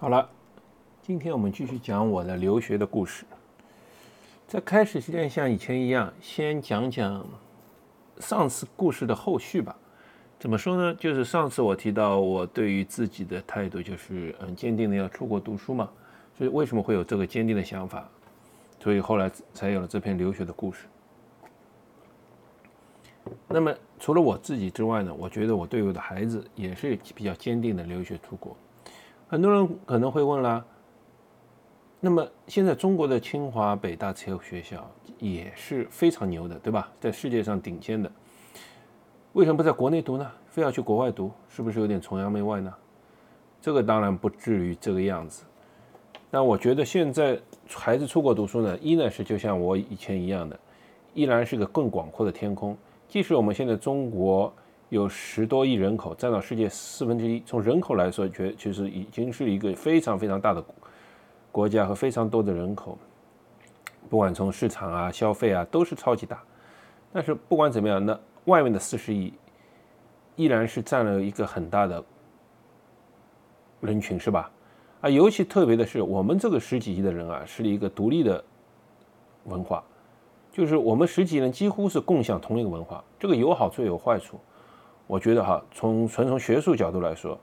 好了，今天我们继续讲我的留学的故事。在开始之前，像以前一样，先讲讲上次故事的后续吧。怎么说呢？就是上次我提到我对于自己的态度，就是嗯，坚定的要出国读书嘛。所以为什么会有这个坚定的想法？所以后来才有了这篇留学的故事。那么除了我自己之外呢，我觉得我对我的孩子也是比较坚定的留学出国。很多人可能会问啦，那么现在中国的清华、北大这些学校也是非常牛的，对吧？在世界上顶尖的，为什么不在国内读呢？非要去国外读，是不是有点崇洋媚外呢？这个当然不至于这个样子。那我觉得现在孩子出国读书呢，一呢是就像我以前一样的，依然是个更广阔的天空。即使我们现在中国。有十多亿人口，占到世界四分之一。从人口来说，觉其实已经是一个非常非常大的国家和非常多的人口。不管从市场啊、消费啊，都是超级大。但是不管怎么样，那外面的四十亿依然是占了一个很大的人群，是吧？啊，尤其特别的是，我们这个十几亿的人啊，是一个独立的文化，就是我们十几亿人几乎是共享同一个文化。这个有好处有坏处。我觉得哈，从纯从学术角度来说，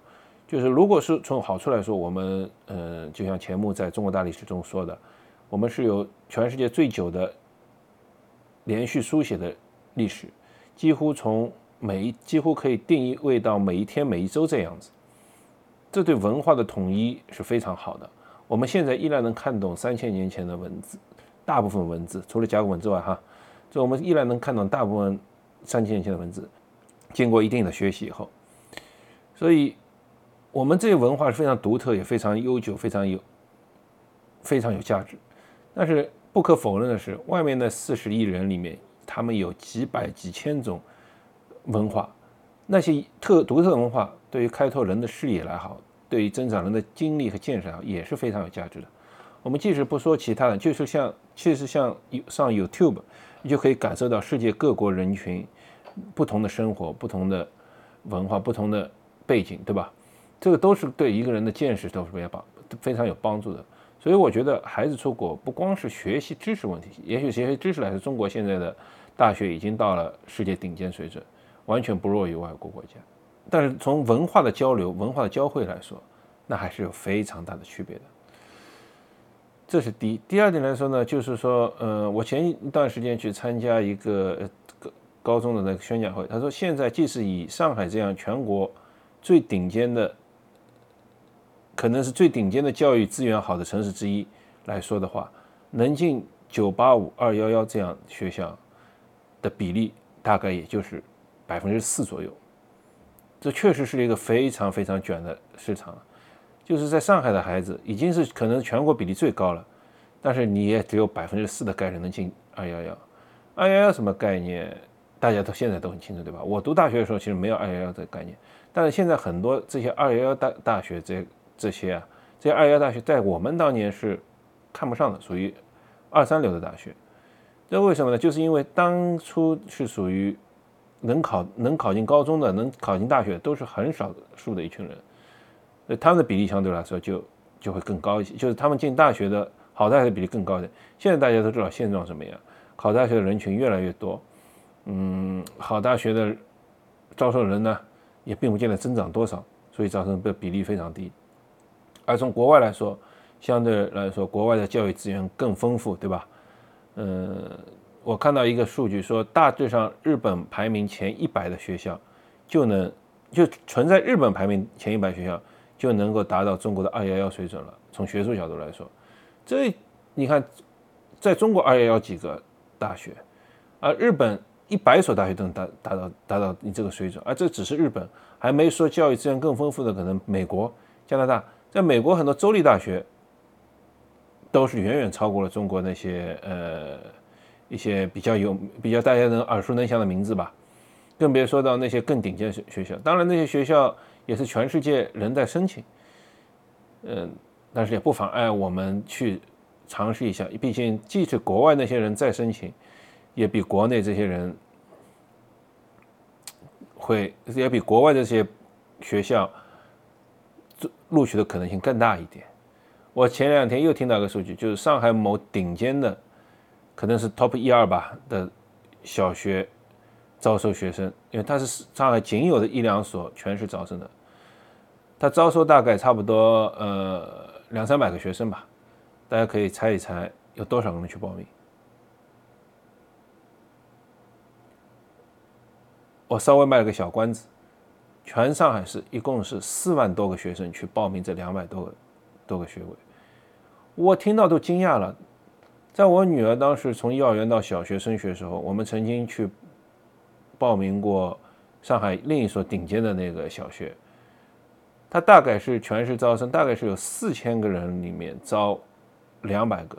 就是如果是从好处来说，我们嗯，就像钱穆在中国大历史中说的，我们是有全世界最久的连续书写的历史，几乎从每一几乎可以定义为到每一天每一周这样子，这对文化的统一是非常好的。我们现在依然能看懂三千年前的文字，大部分文字除了甲骨文之外哈，就我们依然能看懂大部分三千年前的文字。经过一定的学习以后，所以我们这些文化是非常独特，也非常悠久，非常有非常有价值。但是不可否认的是，外面的四十亿人里面，他们有几百几千种文化，那些特独特文化对于开拓人的视野来好，对于增长人的精力和见识好，也是非常有价值的。我们即使不说其他的，就是像其实像上 YouTube，你就可以感受到世界各国人群。不同的生活、不同的文化、不同的背景，对吧？这个都是对一个人的见识都是非常帮、非常有帮助的。所以我觉得孩子出国不光是学习知识问题，也许学习知识来说，中国现在的大学已经到了世界顶尖水准，完全不弱于外国国家。但是从文化的交流、文化的交汇来说，那还是有非常大的区别的。这是第一。第二点来说呢，就是说，呃，我前一段时间去参加一个。高中的那个宣讲会，他说：“现在即使以上海这样全国最顶尖的，可能是最顶尖的教育资源好的城市之一来说的话，能进九八五、二幺幺这样学校的比例大概也就是百分之四左右。这确实是一个非常非常卷的市场。就是在上海的孩子已经是可能全国比例最高了，但是你也只有百分之四的概率能进二幺幺。二幺幺什么概念？”大家都现在都很清楚，对吧？我读大学的时候其实没有二幺幺这个概念，但是现在很多这些二幺幺大大学这这些啊，这些二幺幺大学在我们当年是看不上的，属于二三流的大学。这为什么呢？就是因为当初是属于能考能考进高中的、能考进大学都是很少数的一群人，所以他们的比例相对来说就就会更高一些，就是他们进大学的好大学的比例更高一点。现在大家都知道现状什么样，考大学的人群越来越多。嗯，好大学的招收人呢，也并不见得增长多少，所以造成的比例非常低。而从国外来说，相对来说，国外的教育资源更丰富，对吧？嗯，我看到一个数据说，大致上日本排名前一百的学校，就能就存在日本排名前一百学校就能够达到中国的二幺幺水准了。从学术角度来说，这你看，在中国二幺幺几个大学，而日本。一百所大学都能达达到达到你这个水准，而这只是日本，还没说教育资源更丰富的可能美国、加拿大。在美国很多州立大学都是远远超过了中国那些呃一些比较有比较大家能耳熟能详的名字吧，更别说到那些更顶尖学学校。当然那些学校也是全世界人在申请，嗯，但是也不妨碍我们去尝试一下。毕竟即使国外那些人在申请。也比国内这些人会，也比国外这些学校录取的可能性更大一点。我前两天又听到一个数据，就是上海某顶尖的，可能是 top 一二吧的小学招收学生，因为它是上海仅有的一两所全市招生的，它招收大概差不多呃两三百个学生吧，大家可以猜一猜有多少个人去报名。我稍微卖了个小关子，全上海市一共是四万多个学生去报名这两百多个多个学位。我听到都惊讶了，在我女儿当时从幼儿园到小学升学的时候，我们曾经去报名过上海另一所顶尖的那个小学，它大概是全市招生，大概是有四千个人里面招两百个，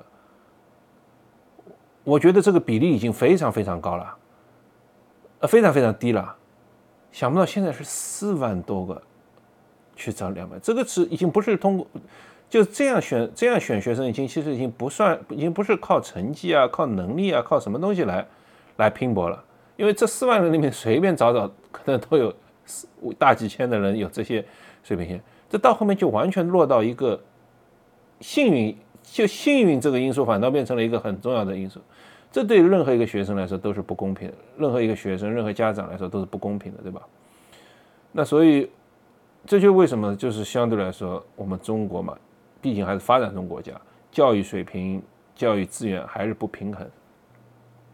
我觉得这个比例已经非常非常高了，呃，非常非常低了，想不到现在是四万多个去招两百，这个是已经不是通过。就这样选，这样选学生已经其实已经不算，已经不是靠成绩啊、靠能力啊、靠什么东西来来拼搏了。因为这四万人里面随便找找，可能都有四大几千的人有这些水平线。这到后面就完全落到一个幸运，就幸运这个因素反倒变成了一个很重要的因素。这对任何一个学生来说都是不公平的，任何一个学生、任何家长来说都是不公平的，对吧？那所以这就为什么就是相对来说我们中国嘛。毕竟还是发展中国家，教育水平、教育资源还是不平衡。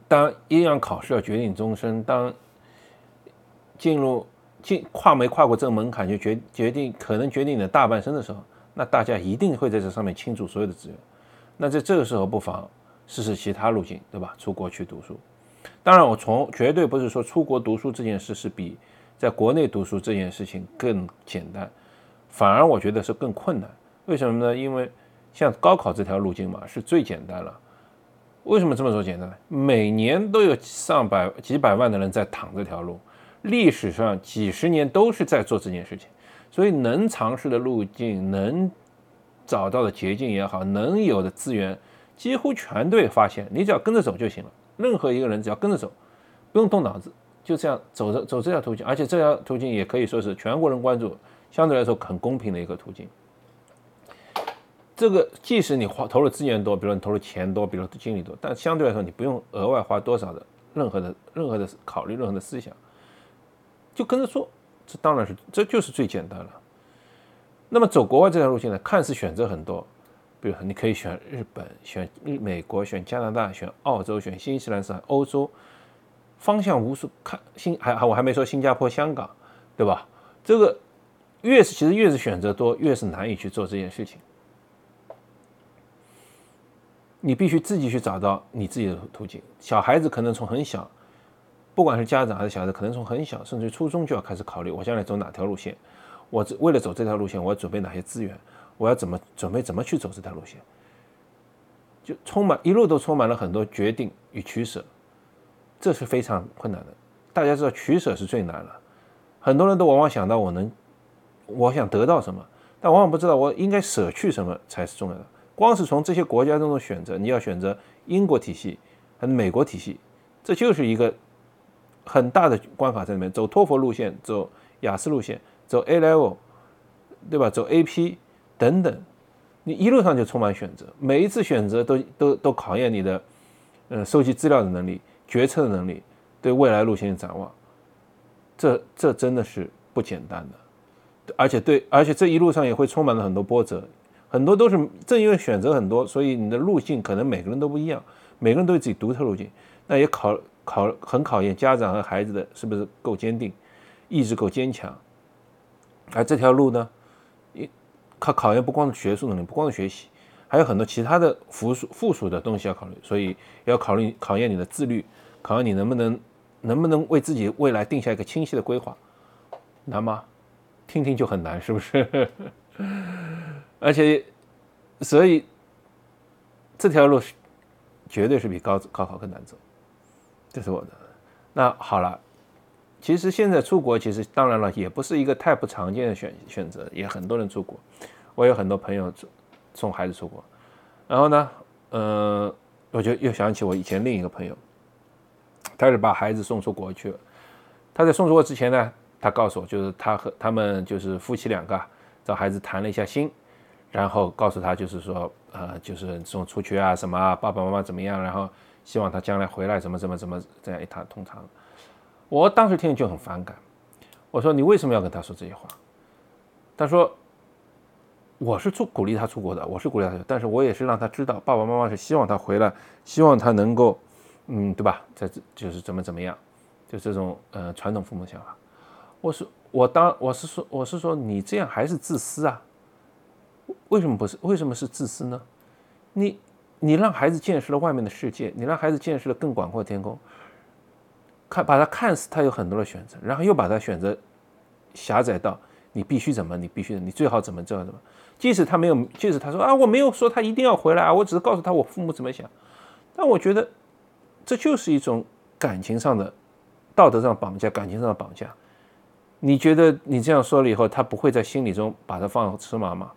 当一样考试要决定终身，当进入进跨没跨过这个门槛就决决定可能决定你的大半生的时候，那大家一定会在这上面倾注所有的资源。那在这个时候，不妨试试其他路径，对吧？出国去读书。当然，我从绝对不是说出国读书这件事是比在国内读书这件事情更简单，反而我觉得是更困难。为什么呢？因为像高考这条路径嘛，是最简单了。为什么这么说简单呢？每年都有上百几百万的人在躺这条路，历史上几十年都是在做这件事情，所以能尝试的路径，能找到的捷径也好，能有的资源，几乎全队发现。你只要跟着走就行了。任何一个人只要跟着走，不用动脑子，就这样走着走这条途径，而且这条途径也可以说是全国人关注，相对来说很公平的一个途径。这个即使你花投入资源多，比如你投入钱多，比如精力多，但相对来说你不用额外花多少的任何的任何的考虑，任何的思想，就跟着做，这当然是这就是最简单了。那么走国外这条路线呢，看似选择很多，比如说你可以选日本、选美国、选加拿大、选澳洲、选新西兰、是欧洲，方向无数，看新还还我还没说新加坡、香港，对吧？这个越是其实越是选择多，越是难以去做这件事情。你必须自己去找到你自己的途径。小孩子可能从很小，不管是家长还是小孩子，可能从很小，甚至初中就要开始考虑：我将来走哪条路线？我为了走这条路线，我要准备哪些资源？我要怎么准备？怎么去走这条路线？就充满一路都充满了很多决定与取舍，这是非常困难的。大家知道，取舍是最难的。很多人都往往想到我能，我想得到什么，但往往不知道我应该舍去什么才是重要的。光是从这些国家中的选择，你要选择英国体系还是美国体系，这就是一个很大的关卡在里面。走托福路线，走雅思路线，走 A Level，对吧？走 AP 等等，你一路上就充满选择，每一次选择都都都考验你的，呃，收集资料的能力、决策的能力、对未来路线的展望。这这真的是不简单的，而且对，而且这一路上也会充满了很多波折。很多都是正因为选择很多，所以你的路径可能每个人都不一样，每个人都有自己独特路径，那也考考很考验家长和孩子的是不是够坚定，意志够坚强。而这条路呢，考考验不光是学术能力，不光是学习，还有很多其他的附属附属的东西要考虑，所以要考虑考验你的自律，考验你能不能能不能为自己未来定下一个清晰的规划，难吗？听听就很难，是不是？而且，所以这条路是绝对是比高高考更难走，这是我的。那好了，其实现在出国，其实当然了，也不是一个太不常见的选选择，也很多人出国。我有很多朋友送孩子出国，然后呢，呃，我就又想起我以前另一个朋友，他是把孩子送出国去了。他在送出国之前呢，他告诉我，就是他和他们就是夫妻两个。找孩子谈了一下心，然后告诉他就是说，呃，就是送出去啊什么啊，爸爸妈妈怎么样，然后希望他将来回来怎么怎么怎么这样一谈通常。我当时听了就很反感，我说你为什么要跟他说这些话？他说。我是出鼓励他出国的，我是鼓励他，但是我也是让他知道，爸爸妈妈是希望他回来，希望他能够，嗯，对吧？在这就是怎么怎么样，就这种呃传统父母想法。我是我当我是说我是说你这样还是自私啊？为什么不是？为什么是自私呢？你你让孩子见识了外面的世界，你让孩子见识了更广阔的天空，看把他看似他有很多的选择，然后又把他选择狭窄到你必须怎么，你必须你最好怎么这样怎么。即使他没有，即使他说啊，我没有说他一定要回来啊，我只是告诉他我父母怎么想。但我觉得这就是一种感情上的、道德上绑架，感情上的绑架。你觉得你这样说了以后，他不会在心里中把他放尺码吗？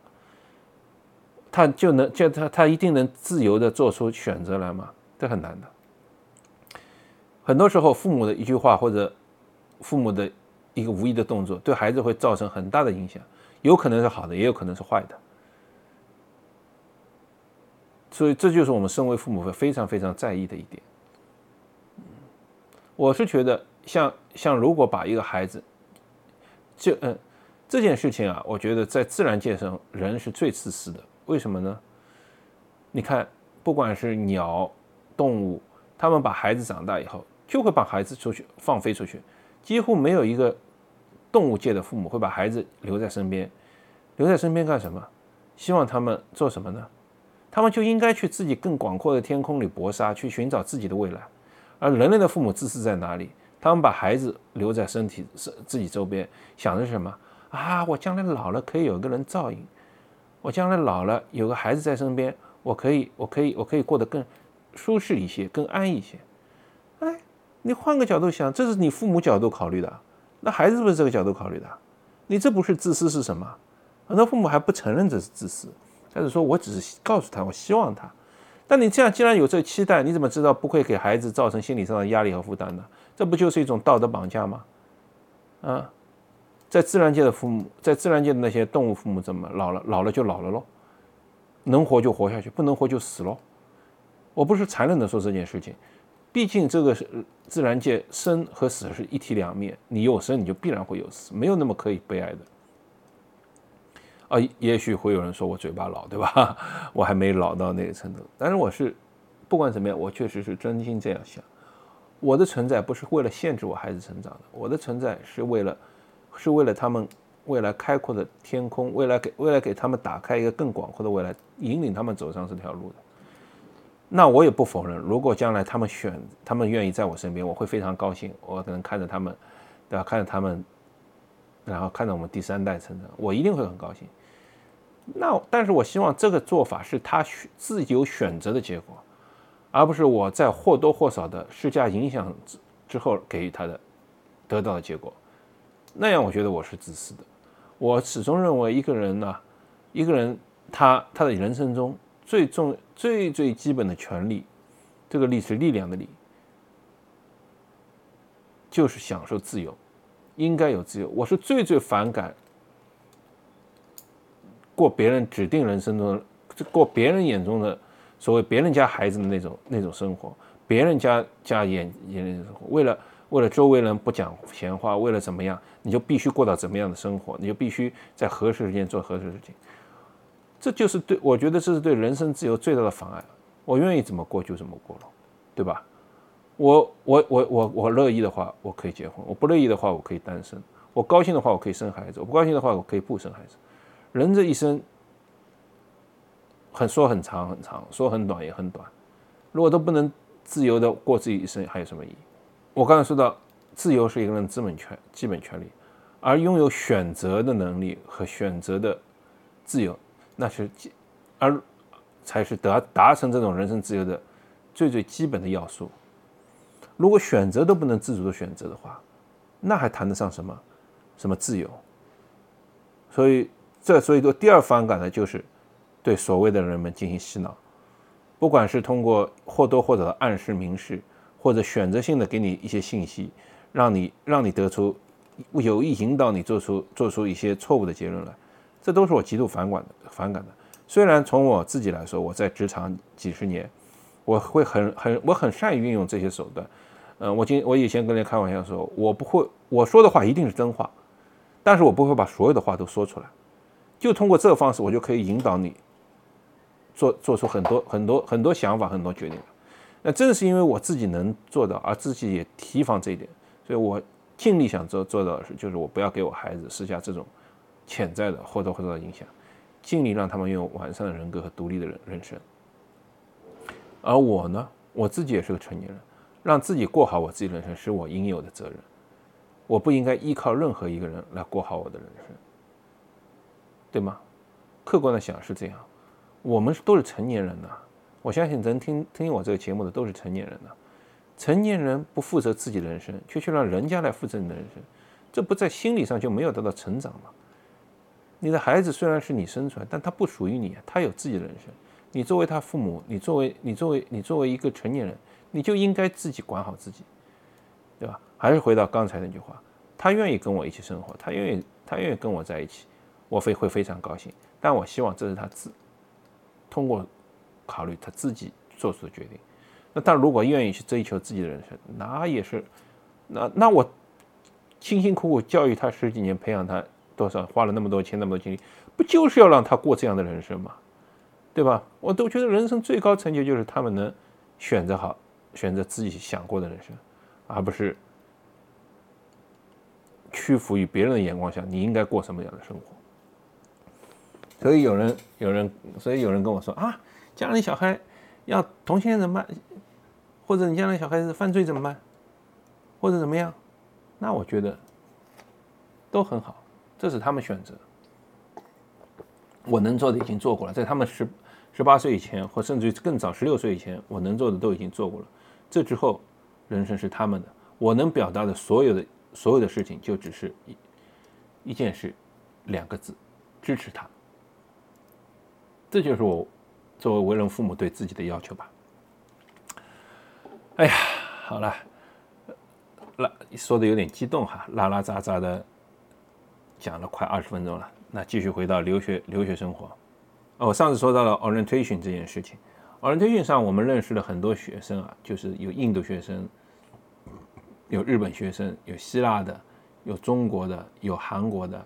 他就能就他他一定能自由的做出选择来吗？这很难的。很多时候，父母的一句话或者父母的一个无意的动作，对孩子会造成很大的影响。有可能是好的，也有可能是坏的，所以这就是我们身为父母会非常非常在意的一点。我是觉得，像像如果把一个孩子，就嗯这件事情啊，我觉得在自然界上人是最自私的。为什么呢？你看，不管是鸟、动物，他们把孩子长大以后，就会把孩子出去放飞出去，几乎没有一个。动物界的父母会把孩子留在身边，留在身边干什么？希望他们做什么呢？他们就应该去自己更广阔的天空里搏杀，去寻找自己的未来。而人类的父母自私在哪里？他们把孩子留在身体是自己周边，想的是什么？啊，我将来老了可以有个人照应，我将来老了有个孩子在身边，我可以，我可以，我可以过得更舒适一些，更安逸一些。哎，你换个角度想，这是你父母角度考虑的。那孩子是不是这个角度考虑的？你这不是自私是什么？很多父母还不承认这是自私，但是说我只是告诉他，我希望他。但你这样既然有这个期待，你怎么知道不会给孩子造成心理上的压力和负担呢？这不就是一种道德绑架吗？啊，在自然界的父母，在自然界的那些动物父母，怎么老了老了就老了喽？能活就活下去，不能活就死喽？我不是残忍的说这件事情。毕竟这个是自然界，生和死是一体两面。你有生，你就必然会有死，没有那么可以悲哀的。啊，也许会有人说我嘴巴老，对吧？我还没老到那个程度。但是我是，不管怎么样，我确实是真心这样想。我的存在不是为了限制我孩子成长的，我的存在是为了，是为了他们未来开阔的天空，未来给未来给他们打开一个更广阔的未来，引领他们走上这条路的。那我也不否认，如果将来他们选，他们愿意在我身边，我会非常高兴。我可能看着他们，对吧？看着他们，然后看着我们第三代成长，我一定会很高兴。那但是我希望这个做法是他选自由选择的结果，而不是我在或多或少的施加影响之之后给予他的得到的结果。那样我觉得我是自私的。我始终认为一个人呢，一个人他他的人生中。最重、最最基本的权利，这个力是力量的力，就是享受自由，应该有自由。我是最最反感过别人指定人生中的、过别人眼中的所谓别人家孩子的那种那种生活，别人家家眼眼里的生活。为了为了周围人不讲闲话，为了怎么样，你就必须过到怎么样的生活，你就必须在合适时间做合适事情。这就是对，我觉得这是对人身自由最大的妨碍。我愿意怎么过就怎么过了，对吧？我我我我我乐意的话，我可以结婚；我不乐意的话，我可以单身；我高兴的话，我可以生孩子；我不高兴的话，我可以不生孩子。人这一生，很说很长很长，说很短也很短。如果都不能自由的过自己一生，还有什么意义？我刚才说到，自由是一个人基本权、基本权利，而拥有选择的能力和选择的自由。那是基，而才是达达成这种人生自由的最最基本的要素。如果选择都不能自主的选择的话，那还谈得上什么什么自由？所以，这所以说第二反感呢，就是对所谓的人们进行洗脑，不管是通过或多或少的暗示、明示，或者选择性的给你一些信息，让你让你得出有意引导你做出做出一些错误的结论来。这都是我极度反感的。反感的。虽然从我自己来说，我在职场几十年，我会很很我很善于运用这些手段。嗯，我今我以前跟人开玩笑说，我不会我说的话一定是真话，但是我不会把所有的话都说出来。就通过这个方式，我就可以引导你做做出很多很多很多想法、很多决定。那正是因为我自己能做到，而自己也提防这一点，所以我尽力想做做到的是，就是我不要给我孩子施加这种潜在的或多或少的影响，尽力让他们拥有完善的人格和独立的人人生。而我呢，我自己也是个成年人，让自己过好我自己人生是我应有的责任，我不应该依靠任何一个人来过好我的人生。对吗？客观的想是这样，我们都是成年人呐。我相信能听听我这个节目的都是成年人呐。成年人不负责自己的人生，却去让人家来负责你的人生，这不在心理上就没有得到成长吗？你的孩子虽然是你生出来，但他不属于你，他有自己的人生。你作为他父母，你作为你作为你作为一个成年人，你就应该自己管好自己，对吧？还是回到刚才那句话，他愿意跟我一起生活，他愿意他愿意跟我在一起。我会会非常高兴，但我希望这是他自通过考虑他自己做出的决定。那他如果愿意去追求自己的人生，那也是，那那我辛辛苦苦教育他十几年，培养他多少，花了那么多钱那么多精力，不就是要让他过这样的人生吗？对吧？我都觉得人生最高成就就是他们能选择好，选择自己想过的人生，而不是屈服于别人的眼光下你应该过什么样的生活。所以有人有人，所以有人跟我说啊，将来小孩要同性恋怎么办？或者你将来小孩子犯罪怎么办？或者怎么样？那我觉得都很好，这是他们选择。我能做的已经做过了，在他们十十八岁以前，或甚至于更早十六岁以前，我能做的都已经做过了。这之后，人生是他们的。我能表达的所有的所有的事情，就只是一一件事，两个字：支持他。这就是我作为为人父母对自己的要求吧。哎呀，好了，拉说的有点激动哈，拉拉杂杂的讲了快二十分钟了。那继续回到留学留学生活。哦，我上次说到了 orientation 这件事情，orientation 上我们认识了很多学生啊，就是有印度学生，有日本学生，有希腊的，有中国的，有韩国的。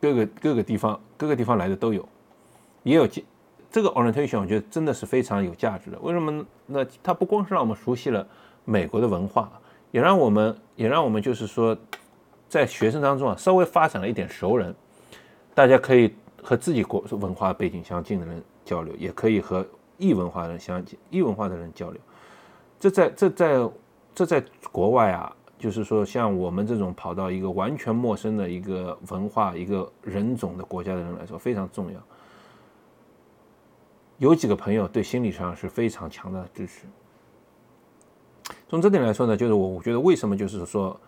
各个各个地方各个地方来的都有，也有这这个 orientation，我觉得真的是非常有价值的。为什么？那它不光是让我们熟悉了美国的文化，也让我们也让我们就是说，在学生当中啊，稍微发展了一点熟人。大家可以和自己国文化背景相近的人交流，也可以和异文化的人相近异文化的人交流。这在这在这在国外啊。就是说，像我们这种跑到一个完全陌生的一个文化、一个人种的国家的人来说，非常重要。有几个朋友对心理上是非常强大的支持。从这点来说呢，就是我我觉得为什么就是说，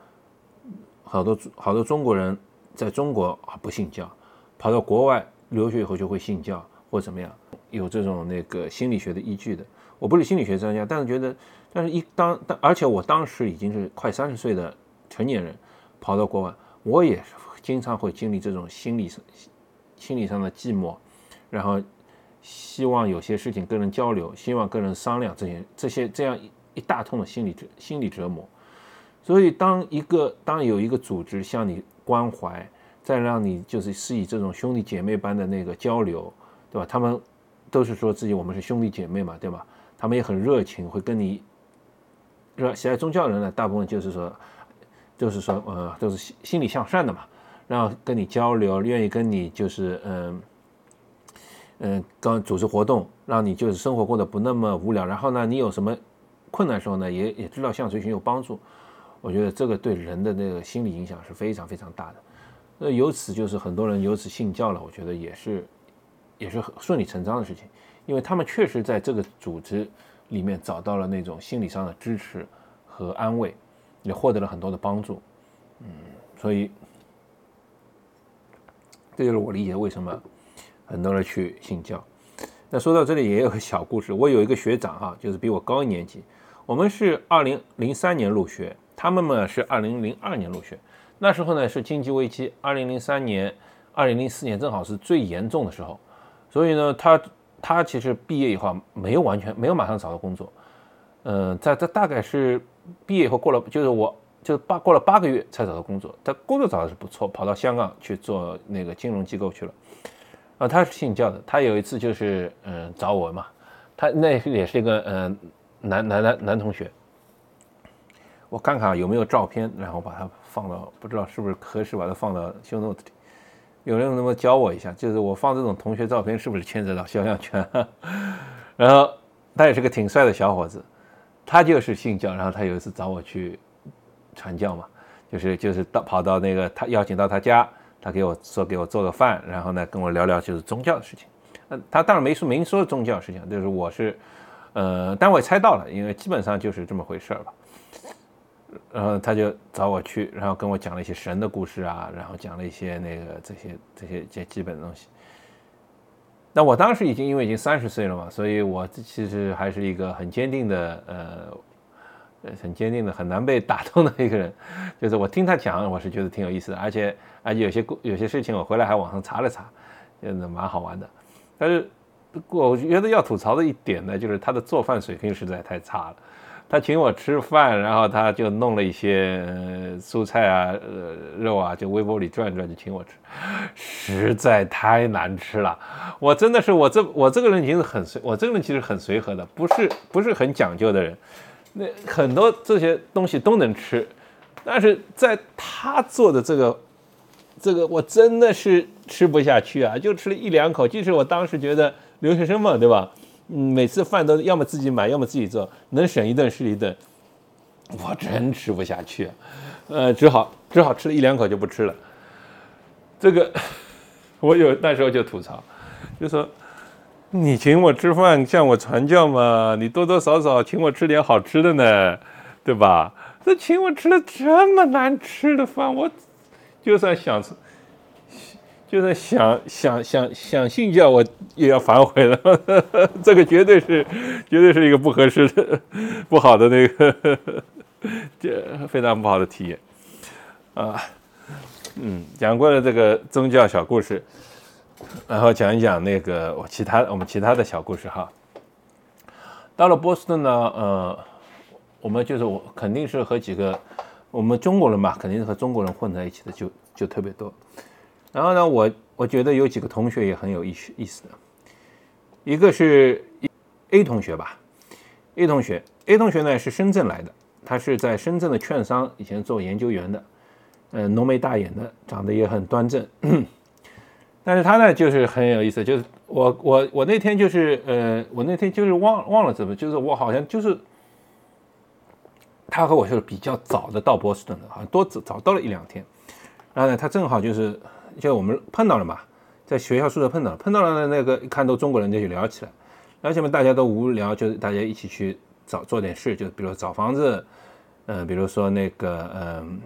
好多好多中国人在中国啊不信教，跑到国外留学以后就会信教或怎么样，有这种那个心理学的依据的。我不是心理学专家，但是觉得。但是，一当当，而且我当时已经是快三十岁的成年人，跑到国外，我也经常会经历这种心理上、心理上的寂寞，然后希望有些事情跟人交流，希望跟人商量这些这些这样一大通的心理折心理折磨。所以，当一个当有一个组织向你关怀，再让你就是是以这种兄弟姐妹般的那个交流，对吧？他们都是说自己我们是兄弟姐妹嘛，对吧？他们也很热情，会跟你。是吧？喜爱宗教人呢，大部分就是说，就是说，呃，都是心心理向善的嘛，然后跟你交流，愿意跟你就是，嗯，嗯，刚组织活动，让你就是生活过得不那么无聊。然后呢，你有什么困难时候呢，也也知道向谁寻求帮助。我觉得这个对人的那个心理影响是非常非常大的。那由此就是很多人由此信教了，我觉得也是也是很顺理成章的事情，因为他们确实在这个组织。里面找到了那种心理上的支持和安慰，也获得了很多的帮助，嗯，所以这就是我理解为什么很多人去信教。那说到这里也有个小故事，我有一个学长哈，就是比我高一年级，我们是二零零三年入学，他们嘛是二零零二年入学，那时候呢是经济危机，二零零三年、二零零四年正好是最严重的时候，所以呢，他他其实毕业以后没有完全没有马上找到工作，嗯，在这大概是毕业以后过了，就是我就八过了八个月才找到工作，他工作找的是不错，跑到香港去做那个金融机构去了，啊，他是信教的，他有一次就是嗯找我嘛，他那也是一个嗯男男男男同学。我看看有没有照片，然后把它放到，不知道是不是合适把它放到 show note 里。有人能不能教我一下？就是我放这种同学照片是不是牵扯到肖像权？然后他也是个挺帅的小伙子，他就是信教，然后他有一次找我去传教嘛，就是就是到跑到那个他邀请到他家，他给我说给我做个饭，然后呢跟我聊聊就是宗教的事情。嗯，他当然没说明说宗教事情，就是我是，呃，但我也猜到了，因为基本上就是这么回事儿吧。然后他就找我去，然后跟我讲了一些神的故事啊，然后讲了一些那个这些这些这基本的东西。那我当时已经因为已经三十岁了嘛，所以我其实还是一个很坚定的呃，很坚定的很难被打动的一个人。就是我听他讲，我是觉得挺有意思的，而且而且有些有些事情我回来还网上查了查，觉得蛮好玩的。但是我觉得要吐槽的一点呢，就是他的做饭水平实在太差了。他请我吃饭，然后他就弄了一些蔬菜啊、呃肉啊，就微波里转转就请我吃，实在太难吃了。我真的是我这我这个人其实很随，我这个人其实很随和的，不是不是很讲究的人。那很多这些东西都能吃，但是在他做的这个这个，我真的是吃不下去啊，就吃了一两口。即使我当时觉得留学生嘛，对吧？嗯，每次饭都要么自己买，要么自己做，能省一顿是一顿。我真吃不下去，呃，只好只好吃了一两口就不吃了。这个 我有那时候就吐槽，就说你请我吃饭向我传教嘛，你多多少少请我吃点好吃的呢，对吧？这请我吃了这么难吃的饭，我就算想吃。就是想想想想信教，我也要反悔了。这个绝对是，绝对是一个不合适的、不好的那个，这非常不好的体验啊。嗯，讲过了这个宗教小故事，然后讲一讲那个我其他我们其他的小故事哈。到了波士顿呢，呃，我们就是我肯定是和几个我们中国人嘛，肯定是和中国人混在一起的，就就特别多。然后呢，我我觉得有几个同学也很有意思意思的，一个是 A 同学吧，A 同学，A 同学呢是深圳来的，他是在深圳的券商以前做研究员的，嗯，浓眉大眼的，长得也很端正，但是他呢就是很有意思，就是我我我那天就是呃，我那天就是忘忘了怎么，就是我好像就是他和我是比较早的到波士顿的，好像多早早到了一两天，然后呢，他正好就是。就我们碰到了嘛，在学校宿舍碰到了，碰到了的那个一看都中国人，就聊起来，聊起来嘛大家都无聊，就大家一起去找做点事，就比如找房子，嗯，比如说那个嗯，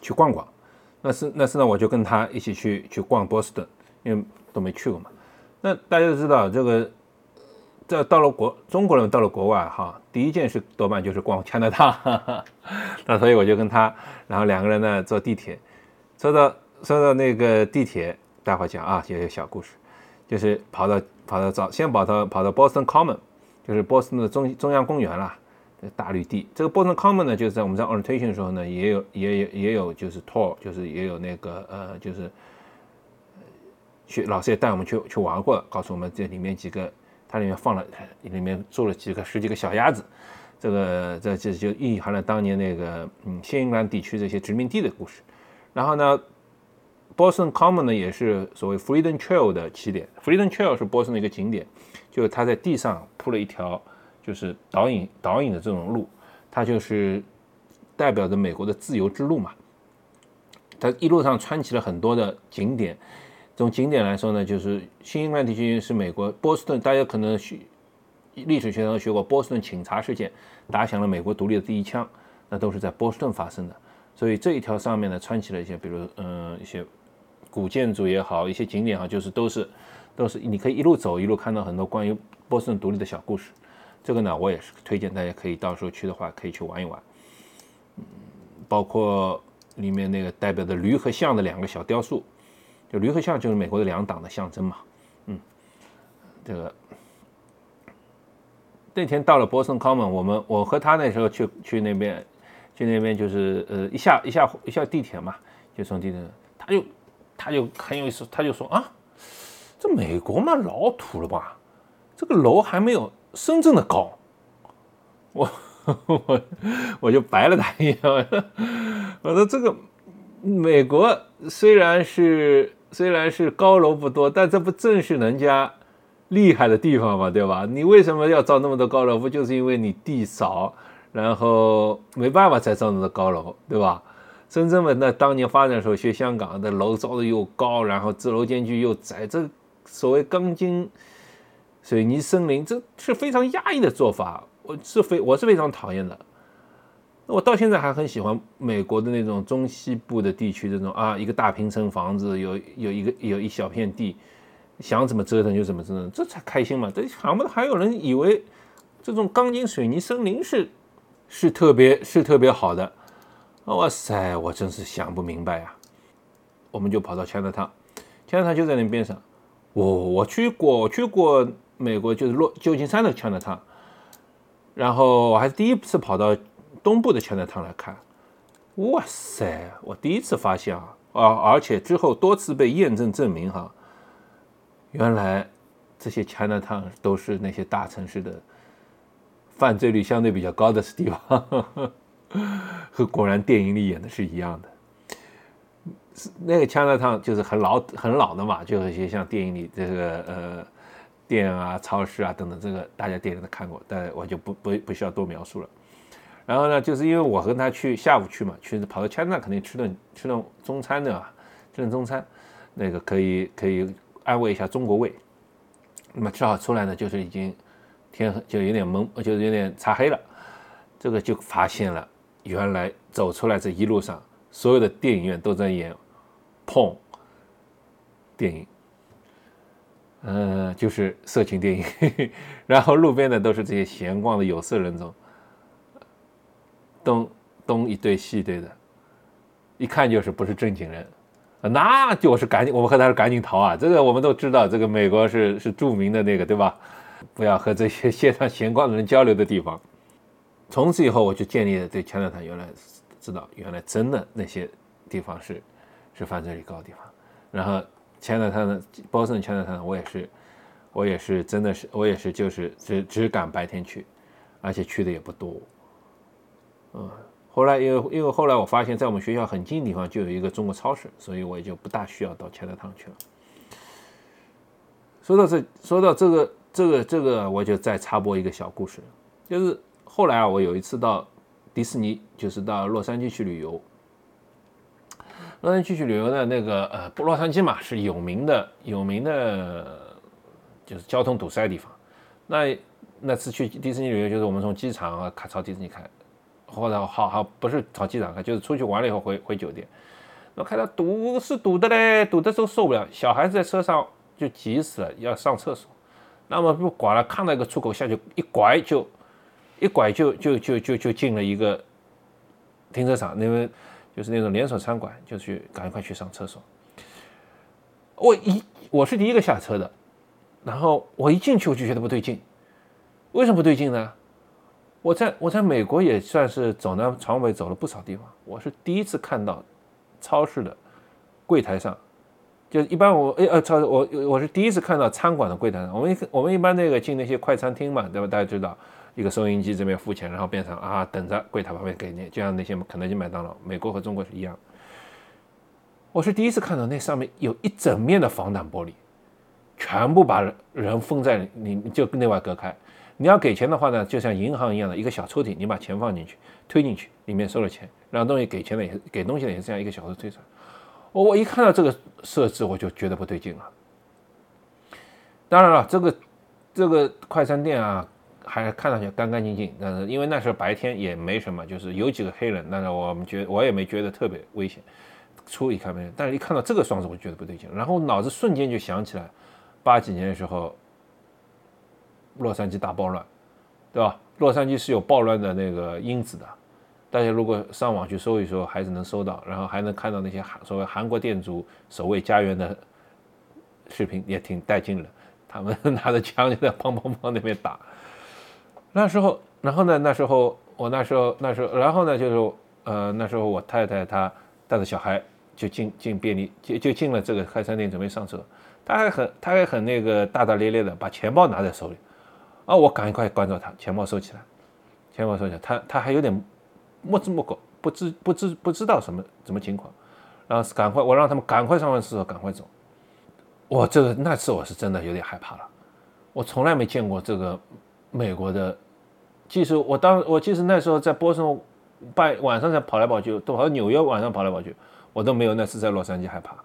去逛逛。那是那是呢，我就跟他一起去去逛波士顿，因为都没去过嘛。那大家都知道，这个这到了国中国人到了国外哈，第一件事多半就是逛加拿大。那所以我就跟他，然后两个人呢坐地铁，坐到。说到那个地铁，待会讲啊，也有小故事，就是跑到跑到早，先跑到跑到 Boston Common，就是波士顿的中中央公园啦，大绿地。这个 Boston Common 呢，就是在我们在 orientation 的时候呢，也有也有也有就是 tour，就是也有那个呃，就是去老师也带我们去去玩过，告诉我们这里面几个，它里面放了里面住了几个十几个小鸭子，这个这这就蕴含了当年那个嗯新英格兰地区这些殖民地的故事。然后呢？Boston Common 呢，也是所谓 Freedom Trail 的起点。Freedom Trail 是波士顿的一个景点，就是它在地上铺了一条就是导引导引的这种路，它就是代表着美国的自由之路嘛。它一路上穿起了很多的景点。从景点来说呢，就是新英格兰地区是美国波士顿，大家可能学历史学上学过波士顿请茶事件，打响了美国独立的第一枪，那都是在波士顿发生的。所以这一条上面呢，穿起了一些，比如嗯一些。古建筑也好，一些景点哈，就是都是都是你可以一路走一路看到很多关于波士顿独立的小故事。这个呢，我也是推荐大家可以到时候去的话，可以去玩一玩。嗯，包括里面那个代表的驴和象的两个小雕塑，就驴和象就是美国的两党的象征嘛。嗯，这个那天到了 Boston Common，我们我和他那时候去去那边，去那边就是呃一下一下一下地铁嘛，就从地铁，他就他就很有意思，他就说啊，这美国嘛老土了吧，这个楼还没有深圳的高，我。我 我就白了他一眼，我说这个美国虽然是虽然是高楼不多，但这不正是人家厉害的地方嘛？对吧？你为什么要造那么多高楼？不就是因为你地少，然后没办法才造那么多高楼，对吧？深圳嘛，那当年发展的时候学香港的楼造的又高，然后楼间距又窄，这所谓钢筋水泥森林，这是非常压抑的做法。我是非我是非常讨厌的，我到现在还很喜欢美国的那种中西部的地区，这种啊，一个大平层房子，有有一个有一小片地，想怎么折腾就怎么折腾，这才开心嘛。这想不到还有人以为这种钢筋水泥森林是是特别是特别好的，哇塞，我真是想不明白呀。我们就跑到 Chinatown，Chinatown 就在那边上，我我去过我去过美国，就是洛旧金山的 Chinatown。然后我还是第一次跑到东部的钱德汤来看，哇塞！我第一次发现啊，啊，而且之后多次被验证证明哈，原来这些钱德汤都是那些大城市的犯罪率相对比较高的地方，和果然电影里演的是一样的。那个钱德汤就是很老很老的嘛，就是一些像电影里这个呃。店啊、超市啊等等，这个大家电影都看过，但我就不不不需要多描述了。然后呢，就是因为我和他去下午去嘛，去跑到加拿大肯定吃顿吃顿中餐的嘛，吃顿中餐，那个可以可以安慰一下中国胃。那么吃好出来呢，就是已经天就有点蒙，就是有点擦黑了。这个就发现了，原来走出来这一路上，所有的电影院都在演碰电影。嗯，就是色情电影，然后路边的都是这些闲逛的有色人种，东东一对西一对的，一看就是不是正经人，那就是赶紧，我们和他是赶紧逃啊！这个我们都知道，这个美国是是著名的那个，对吧？不要和这些 线上闲逛的人交流的地方。从此以后，我就建立了对强调他原来知道，原来真的那些地方是是犯罪率高的地方，然后。签了他的波士顿签了他的，我也是，我也是，真的是，我也是，就是只只敢白天去，而且去的也不多。嗯，后来因为因为后来我发现，在我们学校很近的地方就有一个中国超市，所以我也就不大需要到钱德汤去了。说到这，说到这个这个这个，我就再插播一个小故事，就是后来啊，我有一次到迪士尼，就是到洛杉矶去旅游。洛杉矶去旅游的那个呃，不洛杉矶嘛是有名的，有名的，就是交通堵塞的地方。那那次去迪士尼旅游，就是我们从机场啊开朝迪士尼开，或者好好不是朝机场开，就是出去玩了以后回回酒店。那开到堵是堵的嘞，堵的都受不了，小孩子在车上就急死了，要上厕所。那么不管了，看到一个出口下去一拐就一拐就就就就就进了一个停车场，那边。就是那种连锁餐馆，就去赶快去上厕所。我一我是第一个下车的，然后我一进去我就觉得不对劲。为什么不对劲呢？我在我在美国也算是走南闯北走了不少地方，我是第一次看到超市的柜台上，就一般我哎呃超市我我是第一次看到餐馆的柜台上。我们我们一般那个进那些快餐厅嘛，对吧？大家知道。一个收银机这边付钱，然后边上啊等着柜台旁边给你，就像那些肯德基、麦当劳，美国和中国是一样。我是第一次看到那上面有一整面的防弹玻璃，全部把人封在你就内外隔开。你要给钱的话呢，就像银行一样的一个小抽屉，你把钱放进去，推进去，里面收了钱，然后东西给钱的也给东西的也是这样一个小抽推出来。我我一看到这个设置，我就觉得不对劲了。当然了，这个这个快餐店啊。还看上去干干净净，但是因为那时候白天也没什么，就是有几个黑人，但是我们觉我也没觉得特别危险，出一看没，但是一看到这个双子，我觉得不对劲，然后脑子瞬间就想起来，八几年的时候，洛杉矶大暴乱，对吧？洛杉矶是有暴乱的那个因子的，大家如果上网去搜一搜，还是能搜到，然后还能看到那些韩所谓韩国店主守卫家园的视频，也挺带劲的。他们 拿着枪就在砰砰砰那边打。那时候，然后呢？那时候我那时候那时候，然后呢？就是呃，那时候我太太她带着小孩就进进便利就就进了这个快餐店准备上车，她还很她还很那个大大咧咧的把钱包拿在手里，啊，我赶快关照她，钱包收起来，钱包收起来，她她还有点。莫知莫觉，不知不知不知道什么什么情况，然后赶快我让他们赶快上完厕所赶快走。我这个那次我是真的有点害怕了，我从来没见过这个美国的，即使我当我即使那时候在波士顿半晚上在跑来跑去，都跑到纽约晚上跑来跑去，我都没有那次在洛杉矶害怕。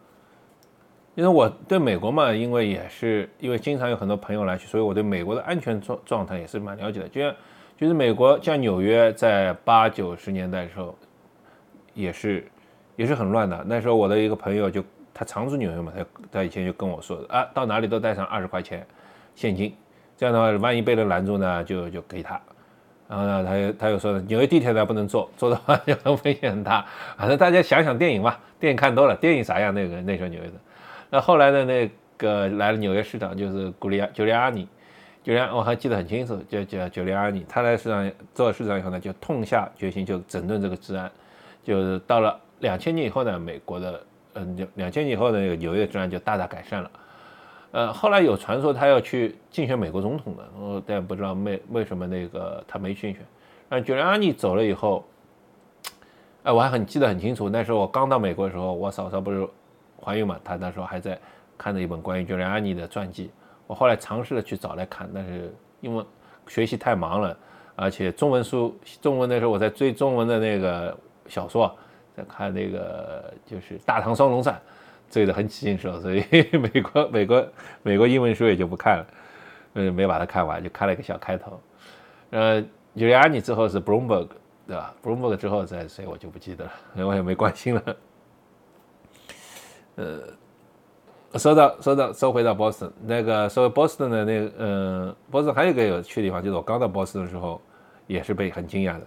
因为我对美国嘛，因为也是因为经常有很多朋友来去，所以我对美国的安全状状态也是蛮了解的，就像。就是美国像纽约，在八九十年代的时候，也是也是很乱的。那时候我的一个朋友就他常住纽约嘛，他他以前就跟我说的啊，到哪里都带上二十块钱现金，这样的话万一被人拦住呢，就就给他。然后呢，他又他又说纽约地铁呢不能坐，坐的话就很危险很大。反正大家想想电影嘛，电影看多了，电影啥样？那个那时候纽约的。那后来的那个来了纽约市长就是古利亚·朱利安尼。九连我还记得很清楚，叫叫九连阿尼，他来市长做市长以后呢，就痛下决心就整顿这个治安，就是到了两千年以后呢，美国的嗯两千年以后的那个纽约治安就大大改善了。呃，后来有传说他要去竞选美国总统的，我但不知道为为什么那个他没竞选。那九连阿尼走了以后，哎，我还很记得很清楚，那时候我刚到美国的时候，我嫂嫂不是怀孕嘛，她那时候还在看着一本关于九连阿尼的传记。我后来尝试着去找来看，但是因为学习太忙了，而且中文书中文那时候我在追中文的那个小说，在看那个就是《大唐双龙传》，醉得很起劲时候，所以 美国美国美国英文书也就不看了，嗯，没把它看完，就看了一个小开头。呃，尤里安尼之后是 Bloomberg，对吧？Bloomberg 之后再谁我就不记得了，我也没关心了。呃。说到说到说回到波士顿，那个说波士顿的那个，嗯，波士顿还有一个有趣的地方，就是我刚到波士顿的时候，也是被很惊讶的。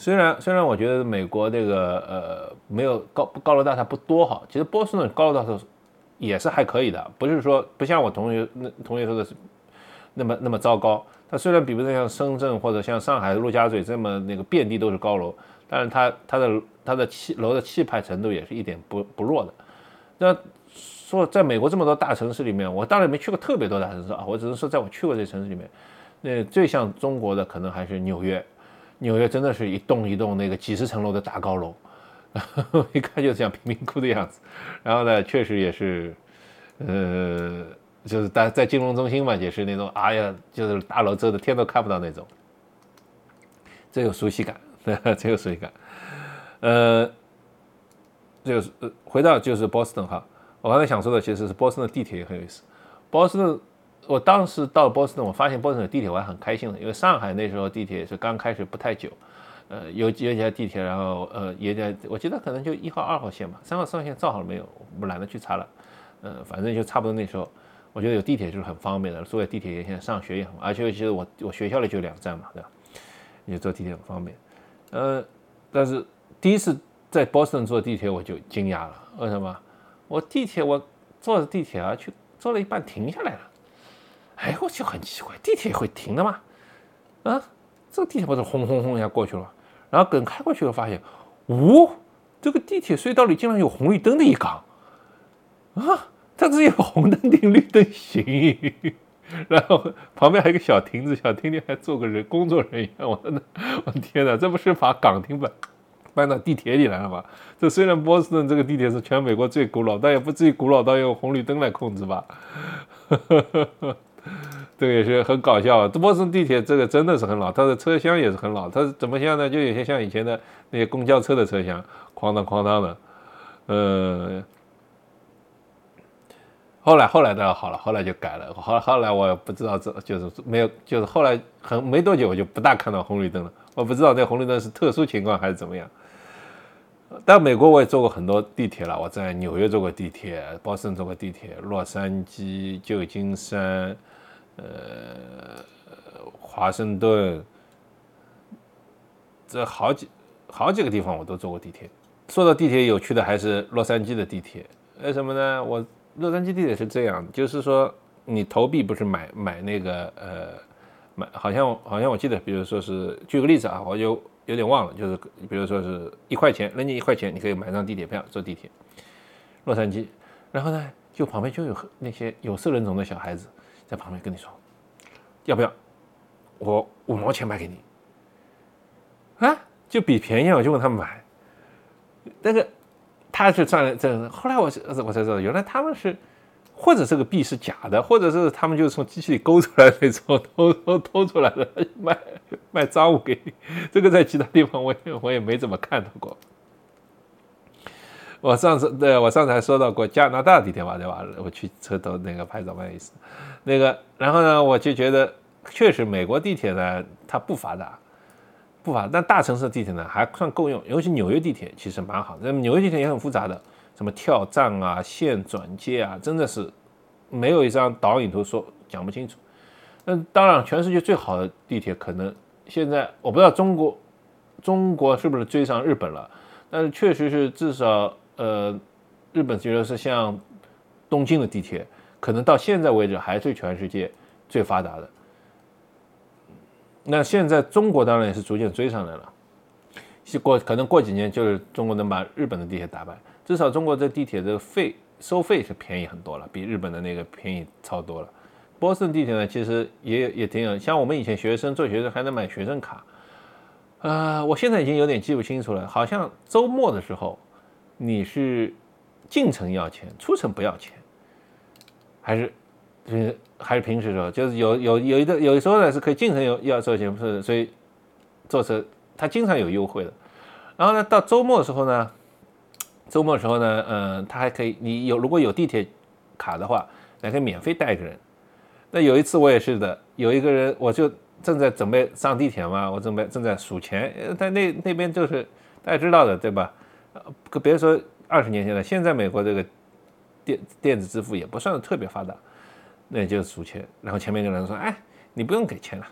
虽然虽然我觉得美国这个呃没有高高楼大厦不多哈，其实波士顿高楼大厦也是还可以的，不是说不像我同学那同学说的是那么那么糟糕。它虽然比不上像深圳或者像上海陆家嘴这么那个遍地都是高楼，但是它它的它的气楼的气派程度也是一点不不弱的。那说在美国这么多大城市里面，我当然没去过特别多大城市啊，我只能说在我去过这些城市里面，那最像中国的可能还是纽约。纽约真的是一栋一栋那个几十层楼的大高楼，一看就是像贫民窟的样子。然后呢，确实也是，呃，就是在在金融中心嘛，也是那种，哎呀，就是大楼遮的天都看不到那种，这有熟悉感，这有熟悉感。呃。就是呃，回到就是波士顿哈，我刚才想说的其实是波士顿地铁也很有意思。波士顿，我当时到波士顿，我发现波士顿有地铁，我还很开心的，因为上海那时候地铁是刚开始不太久，呃，有几家地铁，然后呃，也在我记得可能就一号、二号线吧，三号、四号线造好了没有？我懒得去查了，嗯，反正就差不多那时候，我觉得有地铁就是很方便的，坐在地铁沿线上学也很，而且其实我我学校里就两站嘛，对吧？也坐地铁很方便，呃，但是第一次。在波士顿坐地铁我就惊讶了，为什么？我地铁我坐着地铁啊，去坐了一半停下来了，哎，我就很奇怪，地铁会停的吗？啊，这个地铁不是轰轰轰一下过去了，然后等开过去了，发现，哦，这个地铁隧道里竟然有红绿灯的一岗，啊，它只有红灯停，绿灯行，然后旁边还有个小亭子，小亭里还坐个人工作人员，我的，我天哪，这不是把岗亭搬？搬到地铁里来了吗？这虽然波士顿这个地铁是全美国最古老，但也不至于古老到用红绿灯来控制吧？呵呵呵呵 这个也是很搞笑。这波士顿地铁这个真的是很老，它的车厢也是很老。它是怎么像呢？就有些像以前的那些公交车的车厢，哐当哐当的。嗯，后来后来倒好了，后来就改了。后后来我不知道，这就是没有，就是后来很没多久，我就不大看到红绿灯了。我不知道那红绿灯是特殊情况还是怎么样。但美国我也坐过很多地铁了，我在纽约坐过地铁，波士顿坐过地铁，洛杉矶、旧金山、呃，华盛顿，这好几好几个地方我都坐过地铁。说到地铁有趣的，还是洛杉矶的地铁。为什么呢？我洛杉矶地铁是这样，就是说你投币不是买买那个呃买，好像好像我记得，比如说是举个例子啊，我就有点忘了，就是比如说是一块钱，扔进一块钱，你可以买张地铁票坐地铁。洛杉矶，然后呢，就旁边就有那些有色人种的小孩子在旁边跟你说，要不要？我五毛钱卖给你。啊，就比便宜，我就问他们买。那个他是赚了这，后来我我才知道，原来他们是或者这个币是假的，或者是他们就是从机器里勾出来那种 偷偷偷出来的卖卖赃物给你。这个在其他地方我也我也没怎么看到过。我上次对我上次还说到过加拿大地铁嘛，对吧？我去车头那个拍照蛮有意思。那个然后呢，我就觉得确实美国地铁呢它不发达。不发，但大城市地铁呢还算够用，尤其纽约地铁其实蛮好。那纽约地铁也很复杂的，什么跳站啊、线转接啊，真的是没有一张导引图说讲不清楚。那当然，全世界最好的地铁可能现在我不知道中国中国是不是追上日本了，但是确实是至少呃，日本觉得是像东京的地铁，可能到现在为止还是全世界最发达的。那现在中国当然也是逐渐追上来了，过可能过几年就是中国能把日本的地铁打败，至少中国这地铁的费收费是便宜很多了，比日本的那个便宜超多了。波士顿地铁呢，其实也也挺有，像我们以前学生做学生还能买学生卡，呃，我现在已经有点记不清楚了，好像周末的时候你是进城要钱，出城不要钱，还是就？是还是平时时候，就是有有有一个有的时候呢是可以进城有要收钱，不是？所以坐车它经常有优惠的。然后呢，到周末的时候呢，周末的时候呢，嗯，他还可以，你有如果有地铁卡的话，还可以免费带一个人。那有一次我也是的，有一个人我就正在准备上地铁嘛，我准备正在数钱，在那那边就是大家知道的对吧？呃，别说二十年前了，现在美国这个电电子支付也不算特别发达。那就是数钱，然后前面一个人说：“哎，你不用给钱了，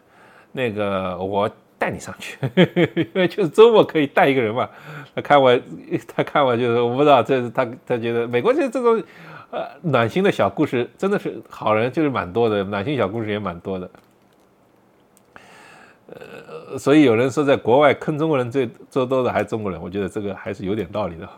那个我带你上去，因为就是周末可以带一个人嘛。”他看我，他看我就是我不知道，这是他他觉得美国这这种呃暖心的小故事真的是好人就是蛮多的，暖心小故事也蛮多的。呃，所以有人说在国外坑中国人最最多的还是中国人，我觉得这个还是有点道理的。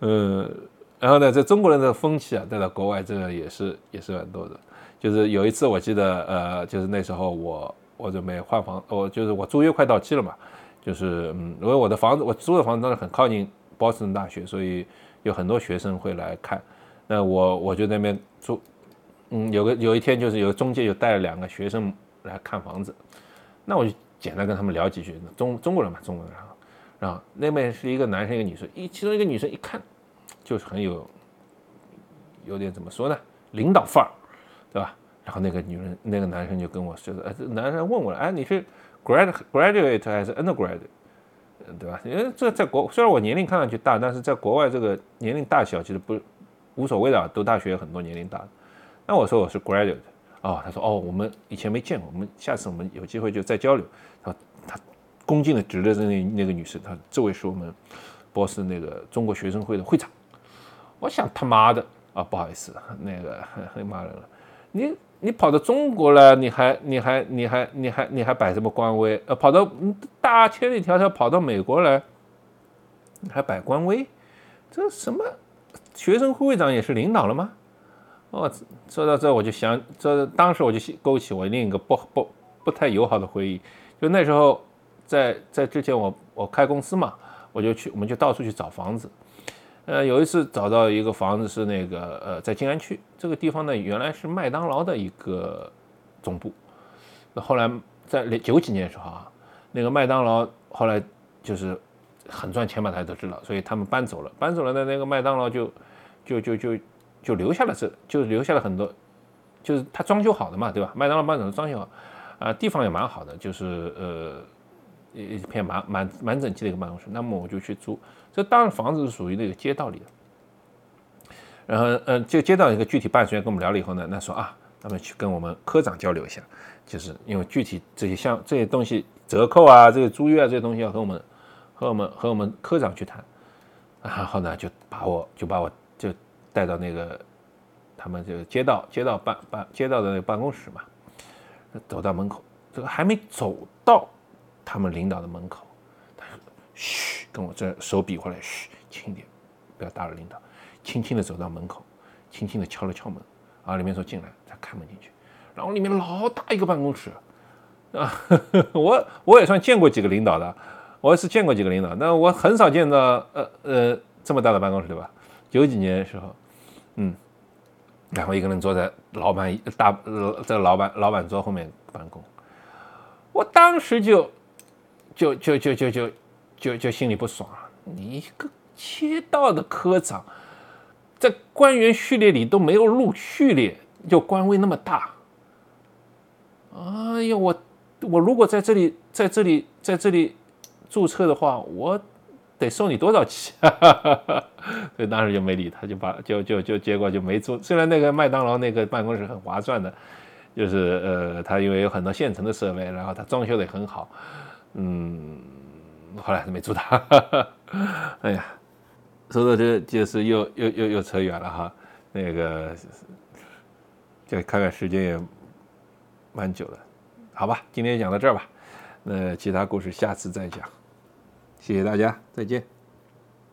嗯。然后呢，在中国人的风气啊，带到国外，这个也是也是蛮多的。就是有一次，我记得，呃，就是那时候我我准备换房，我就是我租约快到期了嘛，就是嗯，因为我的房子我租的房子当时很靠近波士顿大学，所以有很多学生会来看。那我我就那边租，嗯，有个有一天就是有中介就带了两个学生来看房子，那我就简单跟他们聊几句，中中国人嘛，中国人啊。然后那边是一个男生一个女生，一其中一个女生一看。就是很有，有点怎么说呢，领导范儿，对吧？然后那个女人，那个男生就跟我说的，哎，这男生问我了，哎，你是 grad graduate 还是 undergraduate，对吧？因为这在国虽然我年龄看上去大，但是在国外这个年龄大小其实不无所谓的，读大学很多年龄大的。那我说我是 graduate，哦，他说哦，我们以前没见过，我们下次我们有机会就再交流。他他恭敬的指着那那个女生，他这位是我们波士那个中国学生会的会长。我想他妈的啊，不好意思，那个很骂人了。你你跑到中国来，你还你还你还你还你还摆什么官威？呃，跑到大千里迢迢跑到美国来，你还摆官威？这什么学生会会长也是领导了吗？我说到这我就想，这当时我就勾起我另一个不不不太友好的回忆。就那时候在在之前我我开公司嘛，我就去我们就到处去找房子。呃，有一次找到一个房子是那个呃，在静安区这个地方呢，原来是麦当劳的一个总部。后来在九几年的时候啊，那个麦当劳后来就是很赚钱嘛，大家都知道，所以他们搬走了。搬走了的那个麦当劳就就就就就留下了这，就留下了很多，就是他装修好的嘛，对吧？麦当劳搬走装修好，啊，地方也蛮好的，就是呃。一片蛮蛮蛮整齐的一个办公室，那么我就去租。这当然房子是属于那个街道里的。然后，嗯，这个街道一个具体办事员跟我们聊了以后呢，那说啊，那么去跟我们科长交流一下，就是因为具体这些像这些东西折扣啊，这个租约啊这些东西要和我们和我们和我们科长去谈，然后呢就把我就把我带到那个他们就街道街道办办街道的那个办公室嘛，走到门口，这个还没走到他们领导的门口，他嘘，跟我这手比划来，嘘，轻点，不要打扰领导，轻轻的走到门口，轻轻的敲了敲门。啊，里面说进来，才开门进去，然后里面老大一个办公室，啊，我我也算见过几个领导的，我是见过几个领导，那我很少见到呃呃这么大的办公室，对吧？九几年的时候，嗯，然后一个人坐在老板大在老板老板桌后面办公，我当时就就就就就就就就心里不爽，你一个街道的科长。在官员序列里都没有录序列，就官位那么大。哎呀，我我如果在这里在这里在这里注册的话，我得收你多少钱？所以当时就没理他，就把就就就结果就没租。虽然那个麦当劳那个办公室很划算的，就是呃，他因为有很多现成的设备，然后他装修的也很好，嗯，后来没租他。哎呀。说到这，就是又又又又扯远了哈，那个，再看看时间也蛮久了，好吧，今天讲到这儿吧，那其他故事下次再讲，谢谢大家，再见。